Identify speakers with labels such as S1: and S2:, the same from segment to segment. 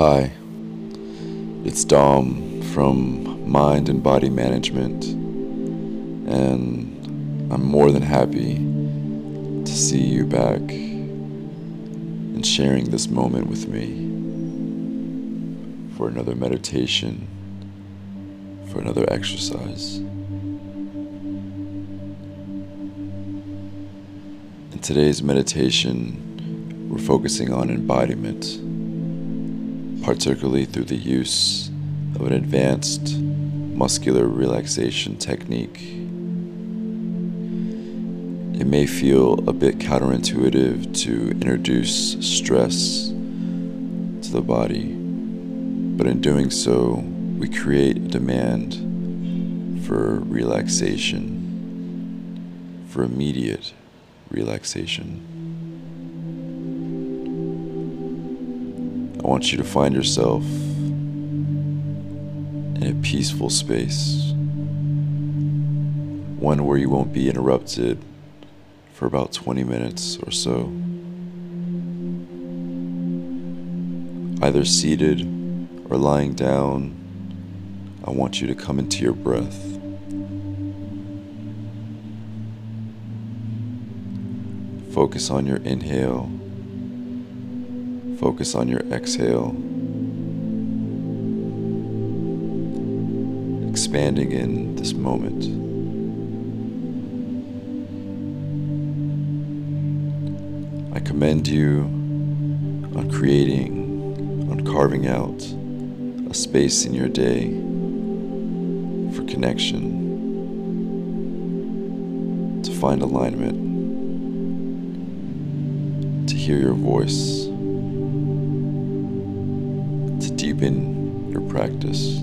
S1: Hi, it's Dom from Mind and Body Management, and I'm more than happy to see you back and sharing this moment with me for another meditation, for another exercise. In today's meditation, we're focusing on embodiment particularly through the use of an advanced muscular relaxation technique. It may feel a bit counterintuitive to introduce stress to the body, but in doing so, we create a demand for relaxation, for immediate relaxation. Want you to find yourself in a peaceful space, one where you won't be interrupted for about 20 minutes or so. Either seated or lying down, I want you to come into your breath. Focus on your inhale Focus on your exhale, expanding in this moment. I commend you on creating, on carving out a space in your day for connection, to find alignment, to hear your voice deepen your practice.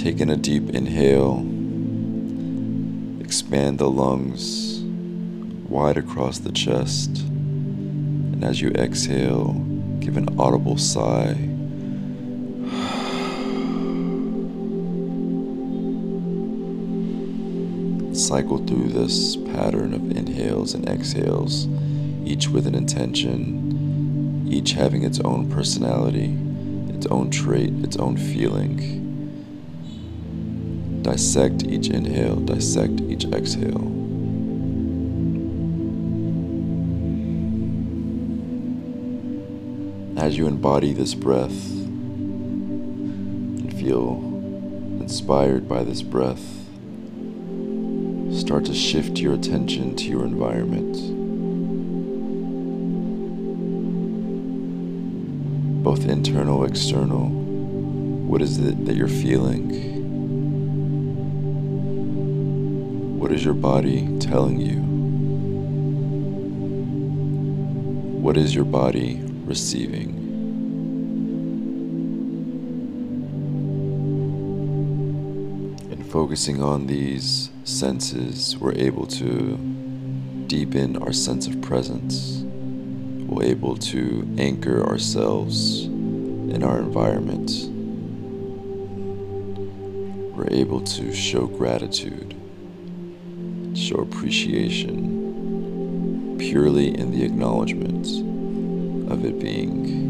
S1: Take in a deep inhale, expand the lungs wide across the chest, and as you exhale, give an audible sigh. Cycle through this pattern of inhales and exhales each with an intention, each having its own personality, its own trait, its own feeling. Dissect each inhale, dissect each exhale. As you embody this breath and feel inspired by this breath, start to shift your attention to your environment. Both internal, external. What is it that you're feeling? What is your body telling you? What is your body receiving? Focusing on these senses, we're able to deepen our sense of presence we're able to anchor ourselves in our environment. We're able to show gratitude, show appreciation purely in the acknowledgement of it being.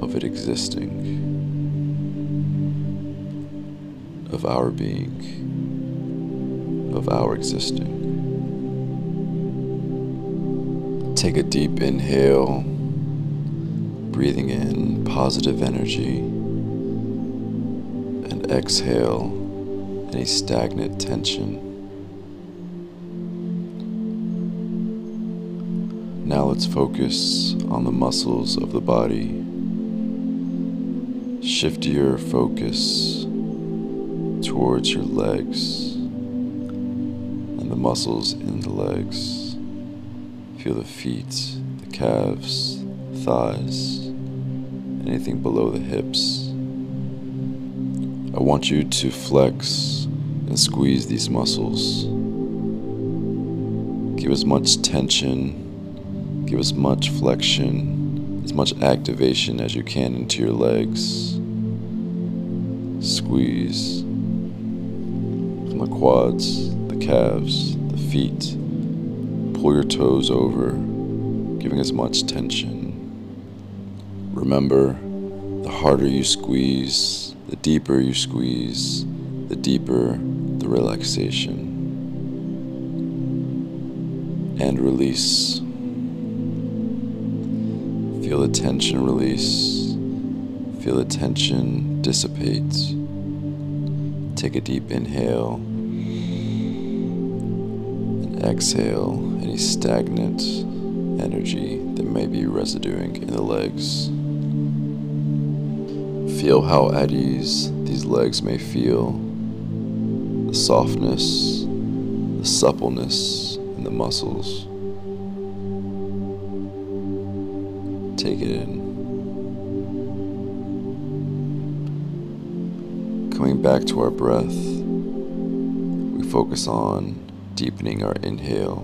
S1: Of it existing, of our being of our existing. Take a deep inhale, breathing in positive energy, and exhale any stagnant tension. Now let's focus on the muscles of the body. Shift your focus towards your legs the muscles in the legs. Feel the feet, the calves, thighs, anything below the hips. I want you to flex and squeeze these muscles. Give as much tension, give as much flexion, as much activation as you can into your legs. Squeeze from the quads, calves, the feet. Pull your toes over, giving as much tension. Remember, the harder you squeeze, the deeper you squeeze, the deeper the relaxation. And release. Feel the tension release. Feel the tension dissipate. Take a deep inhale exhale any stagnant energy that may be residuing in the legs. Feel how at ease these legs may feel the softness, the suppleness in the muscles. Take it in. Coming back to our breath, we focus on deepening our inhale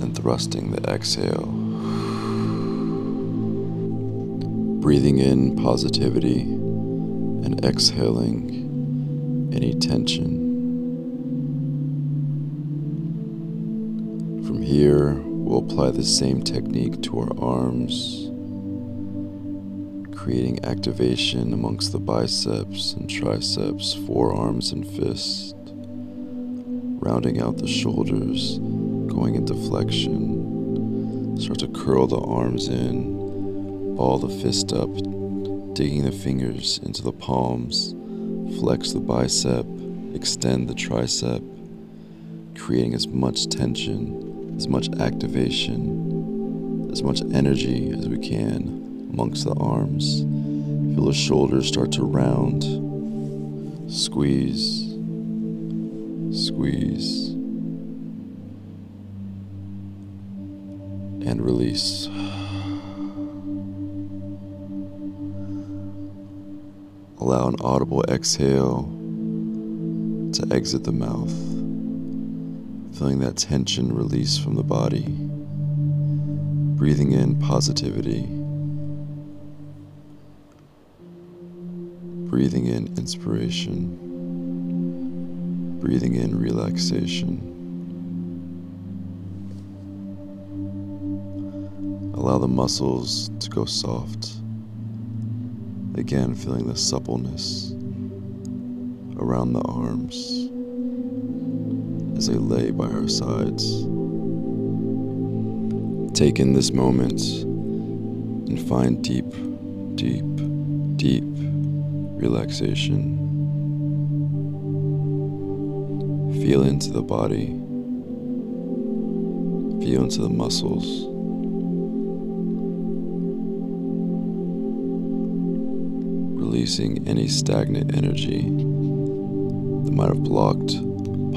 S1: and thrusting the exhale. Breathing in positivity and exhaling any tension. From here, we'll apply the same technique to our arms creating activation amongst the biceps and triceps, forearms and fists, rounding out the shoulders, going into flexion. Start to curl the arms in, ball the fist up, digging the fingers into the palms, flex the bicep, extend the tricep, creating as much tension, as much activation, as much energy as we can amongst the arms. Feel the shoulders start to round. Squeeze, squeeze, and release. Allow an audible exhale to exit the mouth, feeling that tension release from the body, breathing in positivity. Breathing in inspiration, breathing in relaxation. Allow the muscles to go soft. Again, feeling the suppleness around the arms as they lay by our sides. Take in this moment and find deep, deep, deep relaxation. Feel into the body, feel into the muscles. Releasing any stagnant energy that might have blocked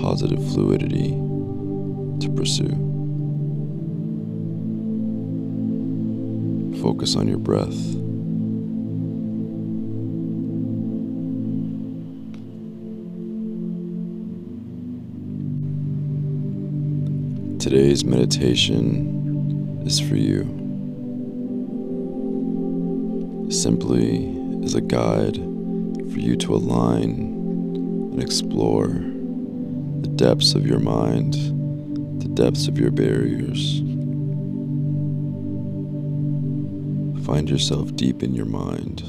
S1: positive fluidity to pursue. Focus on your breath. Today's meditation is for you. Simply as a guide for you to align and explore the depths of your mind, the depths of your barriers. Find yourself deep in your mind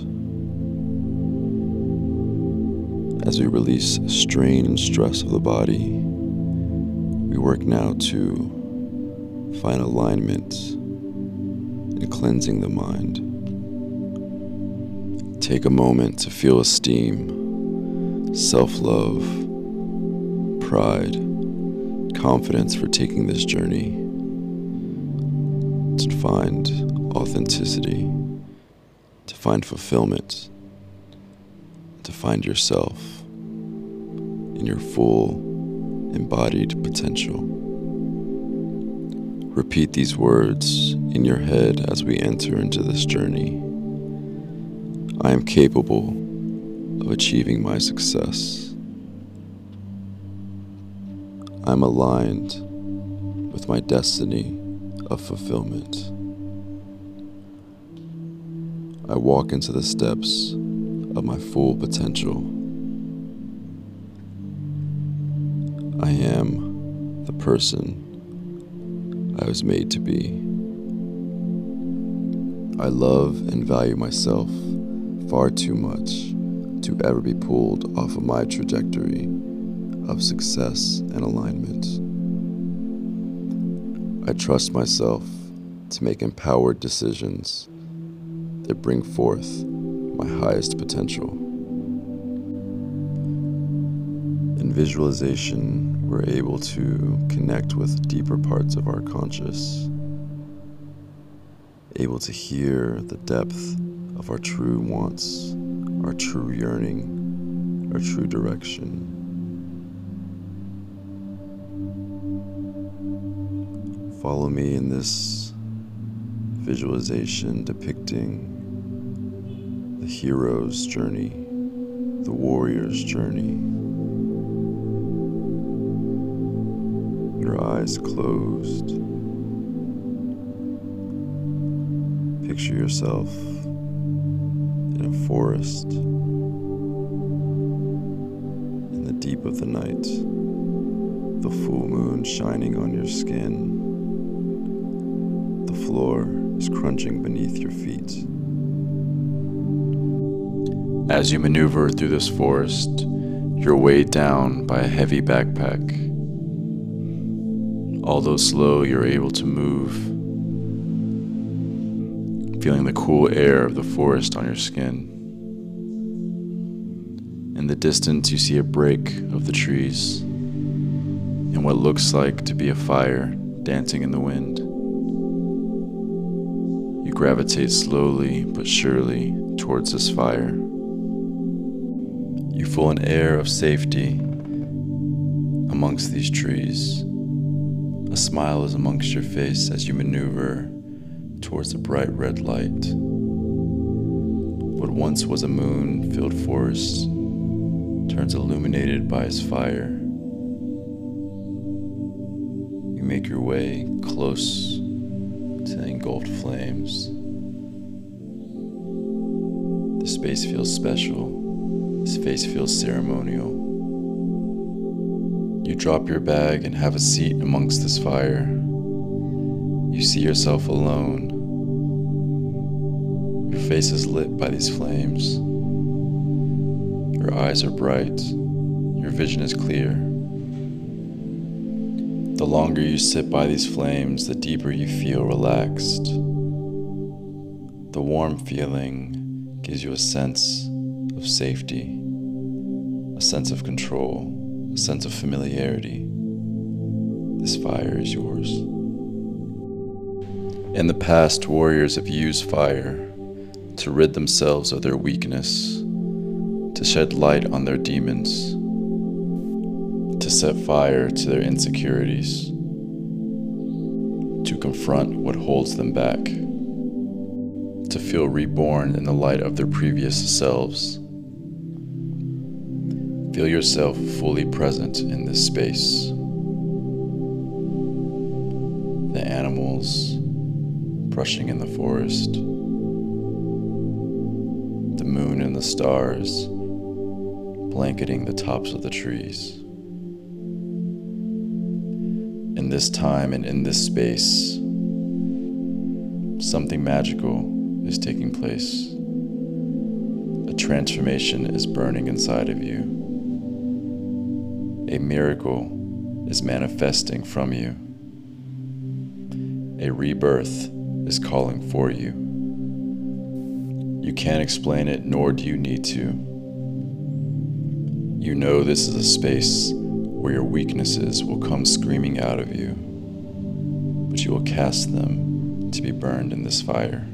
S1: as we release strain and stress of the body work now to find alignment in cleansing the mind. Take a moment to feel esteem, self love, pride, confidence for taking this journey, to find authenticity, to find fulfillment, to find yourself in your full embodied potential. Repeat these words in your head as we enter into this journey. I am capable of achieving my success. I'm aligned with my destiny of fulfillment. I walk into the steps of my full potential. I am the person I was made to be. I love and value myself far too much to ever be pulled off of my trajectory of success and alignment. I trust myself to make empowered decisions that bring forth my highest potential. In visualization, we're able to connect with deeper parts of our conscious, able to hear the depth of our true wants, our true yearning, our true direction. Follow me in this visualization depicting the hero's journey, the warrior's journey. Eyes closed. Picture yourself in a forest in the deep of the night, the full moon shining on your skin. The floor is crunching beneath your feet. As you maneuver through this forest, you're weighed down by a heavy backpack. Although slow, you're able to move, feeling the cool air of the forest on your skin. In the distance, you see a break of the trees and what looks like to be a fire dancing in the wind. You gravitate slowly but surely towards this fire. You feel an air of safety amongst these trees. A smile is amongst your face as you maneuver towards the bright red light. What once was a moon filled forest turns illuminated by its fire. You make your way close to the engulfed flames. The space feels special. His face feels ceremonial. You drop your bag and have a seat amongst this fire. You see yourself alone. Your face is lit by these flames. Your eyes are bright. Your vision is clear. The longer you sit by these flames, the deeper you feel relaxed. The warm feeling gives you a sense of safety, a sense of control, sense of familiarity. This fire is yours. In the past, warriors have used fire to rid themselves of their weakness, to shed light on their demons, to set fire to their insecurities, to confront what holds them back, to feel reborn in the light of their previous selves. Feel yourself fully present in this space. The animals brushing in the forest, the moon and the stars blanketing the tops of the trees. In this time and in this space, something magical is taking place. A transformation is burning inside of you. A miracle is manifesting from you. A rebirth is calling for you. You can't explain it, nor do you need to. You know this is a space where your weaknesses will come screaming out of you, but you will cast them to be burned in this fire.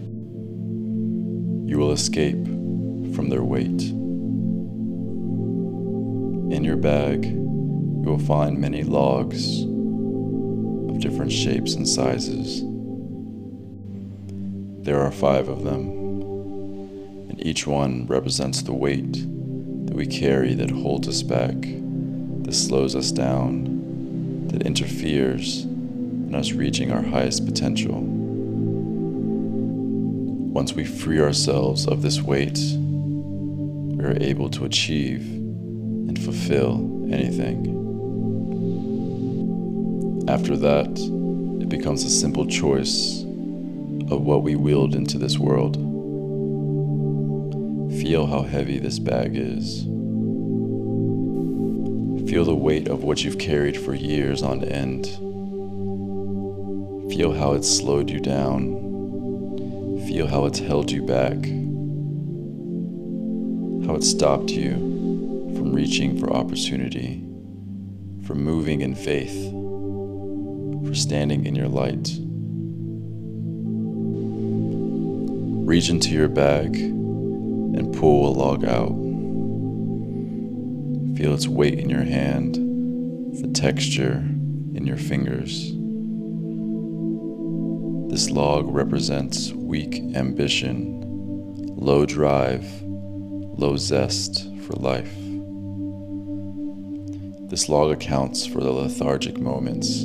S1: You will escape from their weight. In your bag, you will find many logs of different shapes and sizes. There are five of them, and each one represents the weight that we carry that holds us back that slows us down, that interferes in us reaching our highest potential. Once we free ourselves of this weight, we are able to achieve and fulfill anything. After that, it becomes a simple choice of what we wield into this world. Feel how heavy this bag is. Feel the weight of what you've carried for years on end. Feel how it's slowed you down. Feel how it's held you back. How it stopped you from reaching for opportunity, from moving in faith, for standing in your light. Reach into your bag and pull a log out. Feel its weight in your hand, the texture in your fingers. This log represents weak ambition, low drive, low zest for life. This log accounts for the lethargic moments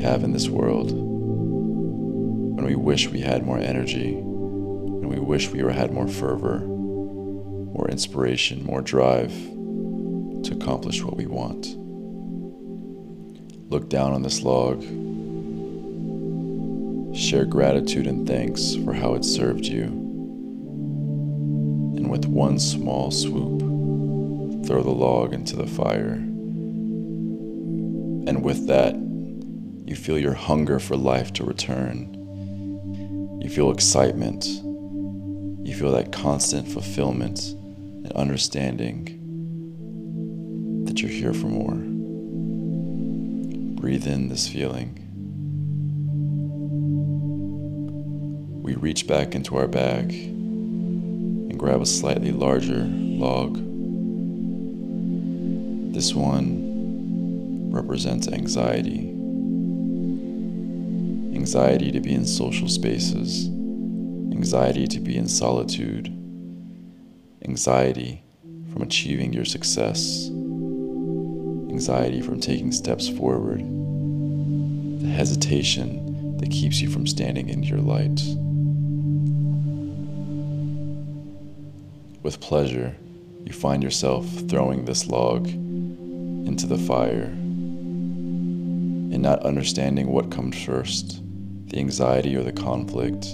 S1: have in this world when we wish we had more energy and we wish we had more fervor, more inspiration, more drive to accomplish what we want. Look down on this log. Share gratitude and thanks for how it served you. And with one small swoop, throw the log into the fire. And with that, you feel your hunger for life to return. You feel excitement you feel that constant fulfillment and understanding that you're here for more. Breathe in this feeling. We reach back into our bag and grab a slightly larger log. This one represents anxiety. Anxiety to be in social spaces anxiety to be in solitude, anxiety from achieving your success, anxiety from taking steps forward, the hesitation that keeps you from standing in your light. With pleasure, you find yourself throwing this log into the fire and not understanding what comes first the anxiety or the conflict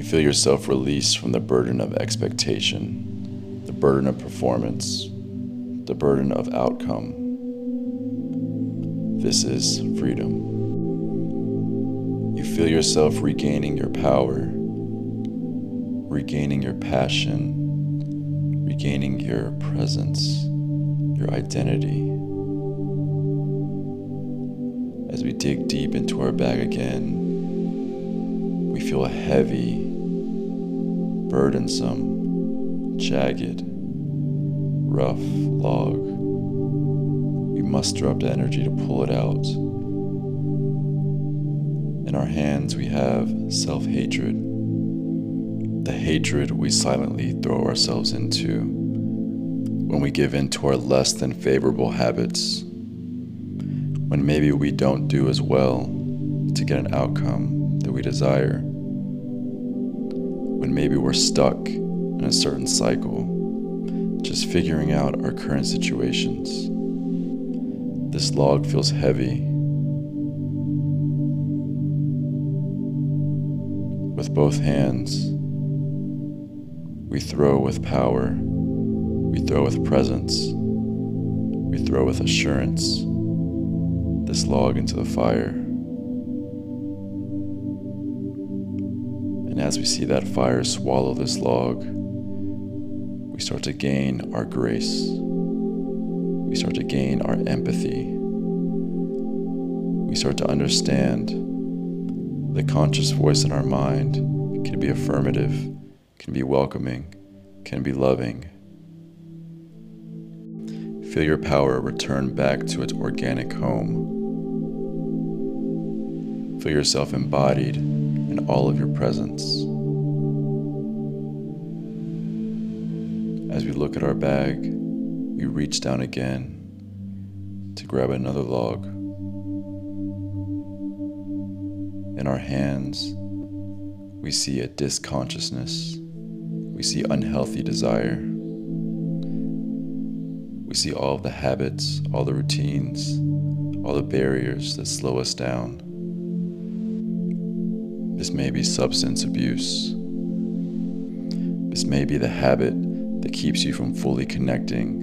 S1: you feel yourself released from the burden of expectation, the burden of performance, the burden of outcome. This is freedom. You feel yourself regaining your power, regaining your passion, regaining your presence, your identity. Dig deep into our bag again, we feel a heavy, burdensome, jagged, rough log. We muster up the energy to pull it out. In our hands, we have self hatred, the hatred we silently throw ourselves into when we give in to our less than favorable habits, when maybe we don't do as well to get an outcome that we desire when maybe we're stuck in a certain cycle, just figuring out our current situations. This log feels heavy. With both hands, we throw with power, we throw with presence, we throw with assurance this log into the fire. And as we see that fire swallow this log, we start to gain our grace. We start to gain our empathy. We start to understand the conscious voice in our mind can be affirmative, can be welcoming, can be loving. Feel your power return back to its organic home. Feel yourself embodied in all of your presence. As we look at our bag, we reach down again to grab another log. In our hands, we see a disconsciousness. We see unhealthy desire. We see all the habits, all the routines, all the barriers that slow us down. This may be substance abuse. This may be the habit that keeps you from fully connecting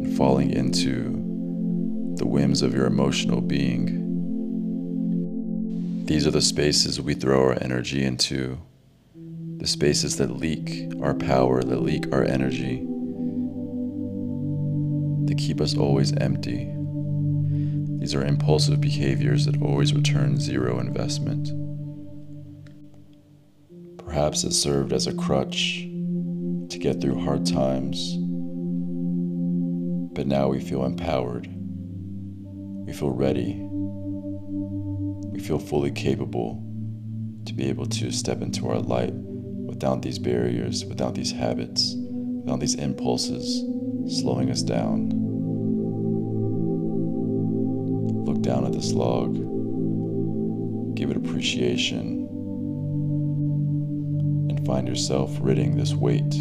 S1: and falling into the whims of your emotional being. These are the spaces we throw our energy into, the spaces that leak our power, that leak our energy, that keep us always empty. These are impulsive behaviors that always return zero investment. Perhaps it served as a crutch to get through hard times, but now we feel empowered. We feel ready. We feel fully capable to be able to step into our light without these barriers, without these habits, without these impulses slowing us down. Look down at this log, give it appreciation, find yourself ridding this weight.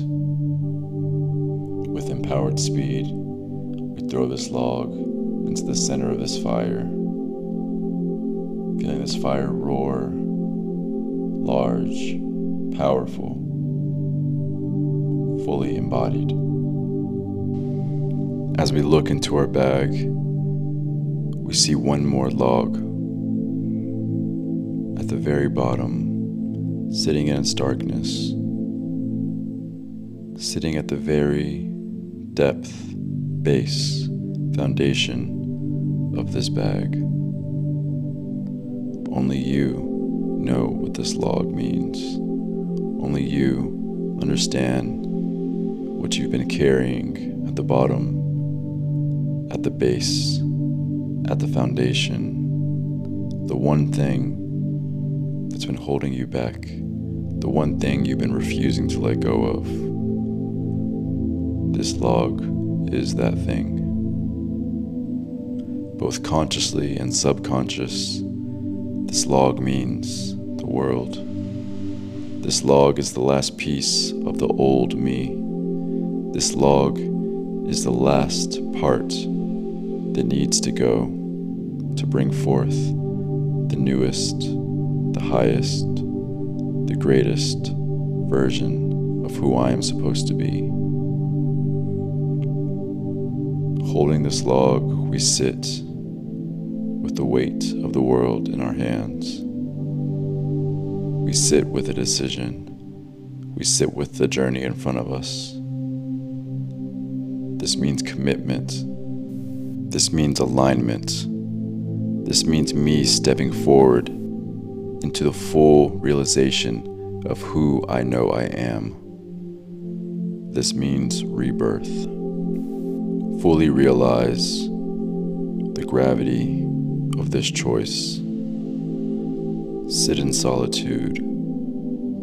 S1: With empowered speed, we throw this log into the center of this fire, feeling this fire roar, large, powerful, fully embodied. As we look into our bag, we see one more log at the very bottom, sitting in its darkness, sitting at the very depth, base, foundation of this bag. Only you know what this log means. Only you understand what you've been carrying at the bottom, at the base at the foundation, the one thing that's been holding you back, the one thing you've been refusing to let go of. This log is that thing. Both consciously and subconscious, this log means the world. This log is the last piece of the old me. This log is the last part that needs to go to bring forth the newest, the highest, the greatest version of who I am supposed to be. Holding this log, we sit with the weight of the world in our hands. We sit with a decision. We sit with the journey in front of us. This means commitment this means alignment. This means me stepping forward into the full realization of who I know I am. This means rebirth. Fully realize the gravity of this choice. Sit in solitude,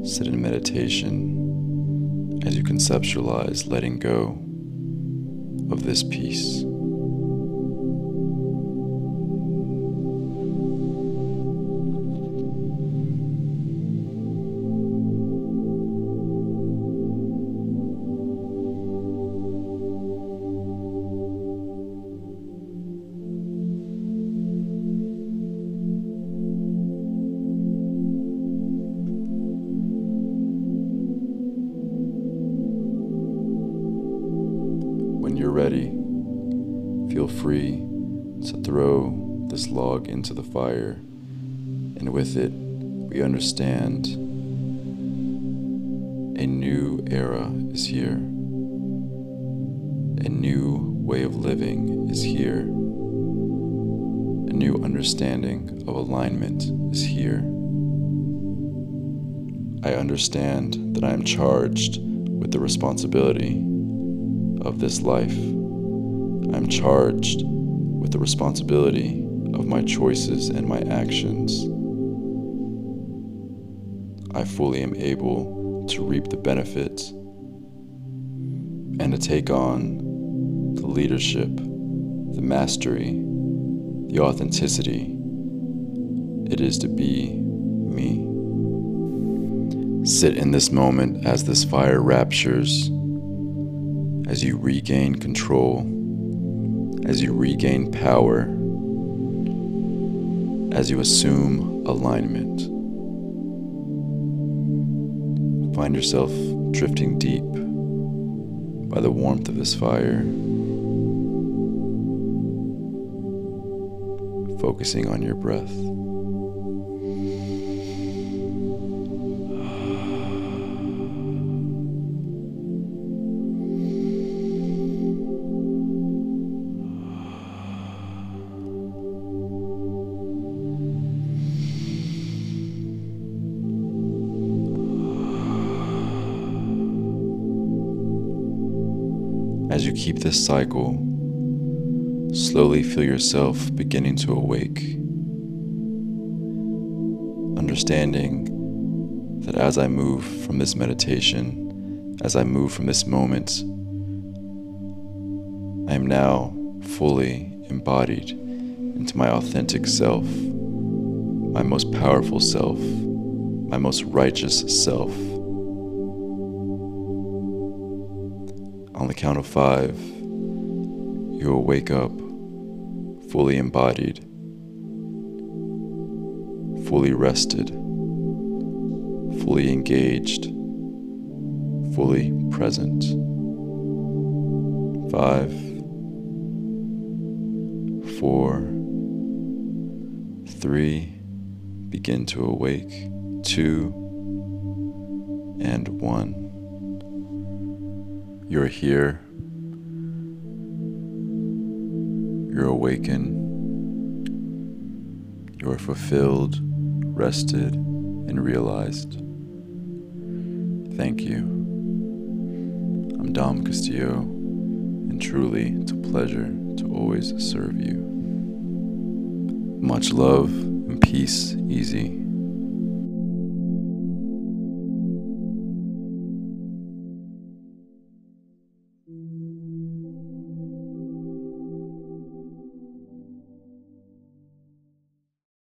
S1: sit in meditation as you conceptualize letting go of this piece. Ready, feel free to throw this log into the fire, and with it, we understand a new era is here. A new way of living is here. A new understanding of alignment is here. I understand that I am charged with the responsibility of this life. I'm charged with the responsibility of my choices and my actions. I fully am able to reap the benefits and to take on the leadership, the mastery, the authenticity it is to be me. Sit in this moment as this fire raptures as you regain control, as you regain power, as you assume alignment. Find yourself drifting deep by the warmth of this fire, focusing on your breath. As you keep this cycle, slowly feel yourself beginning to awake. Understanding that as I move from this meditation, as I move from this moment, I am now fully embodied into my authentic self, my most powerful self, my most righteous self. Count of five, you will wake up fully embodied, fully rested, fully engaged, fully present. Five, four, three, begin to awake. Two, and one. You're here. You're awakened. You're fulfilled, rested, and realized. Thank you. I'm Dom Castillo, and truly it's a pleasure to always serve you. Much love and peace, easy.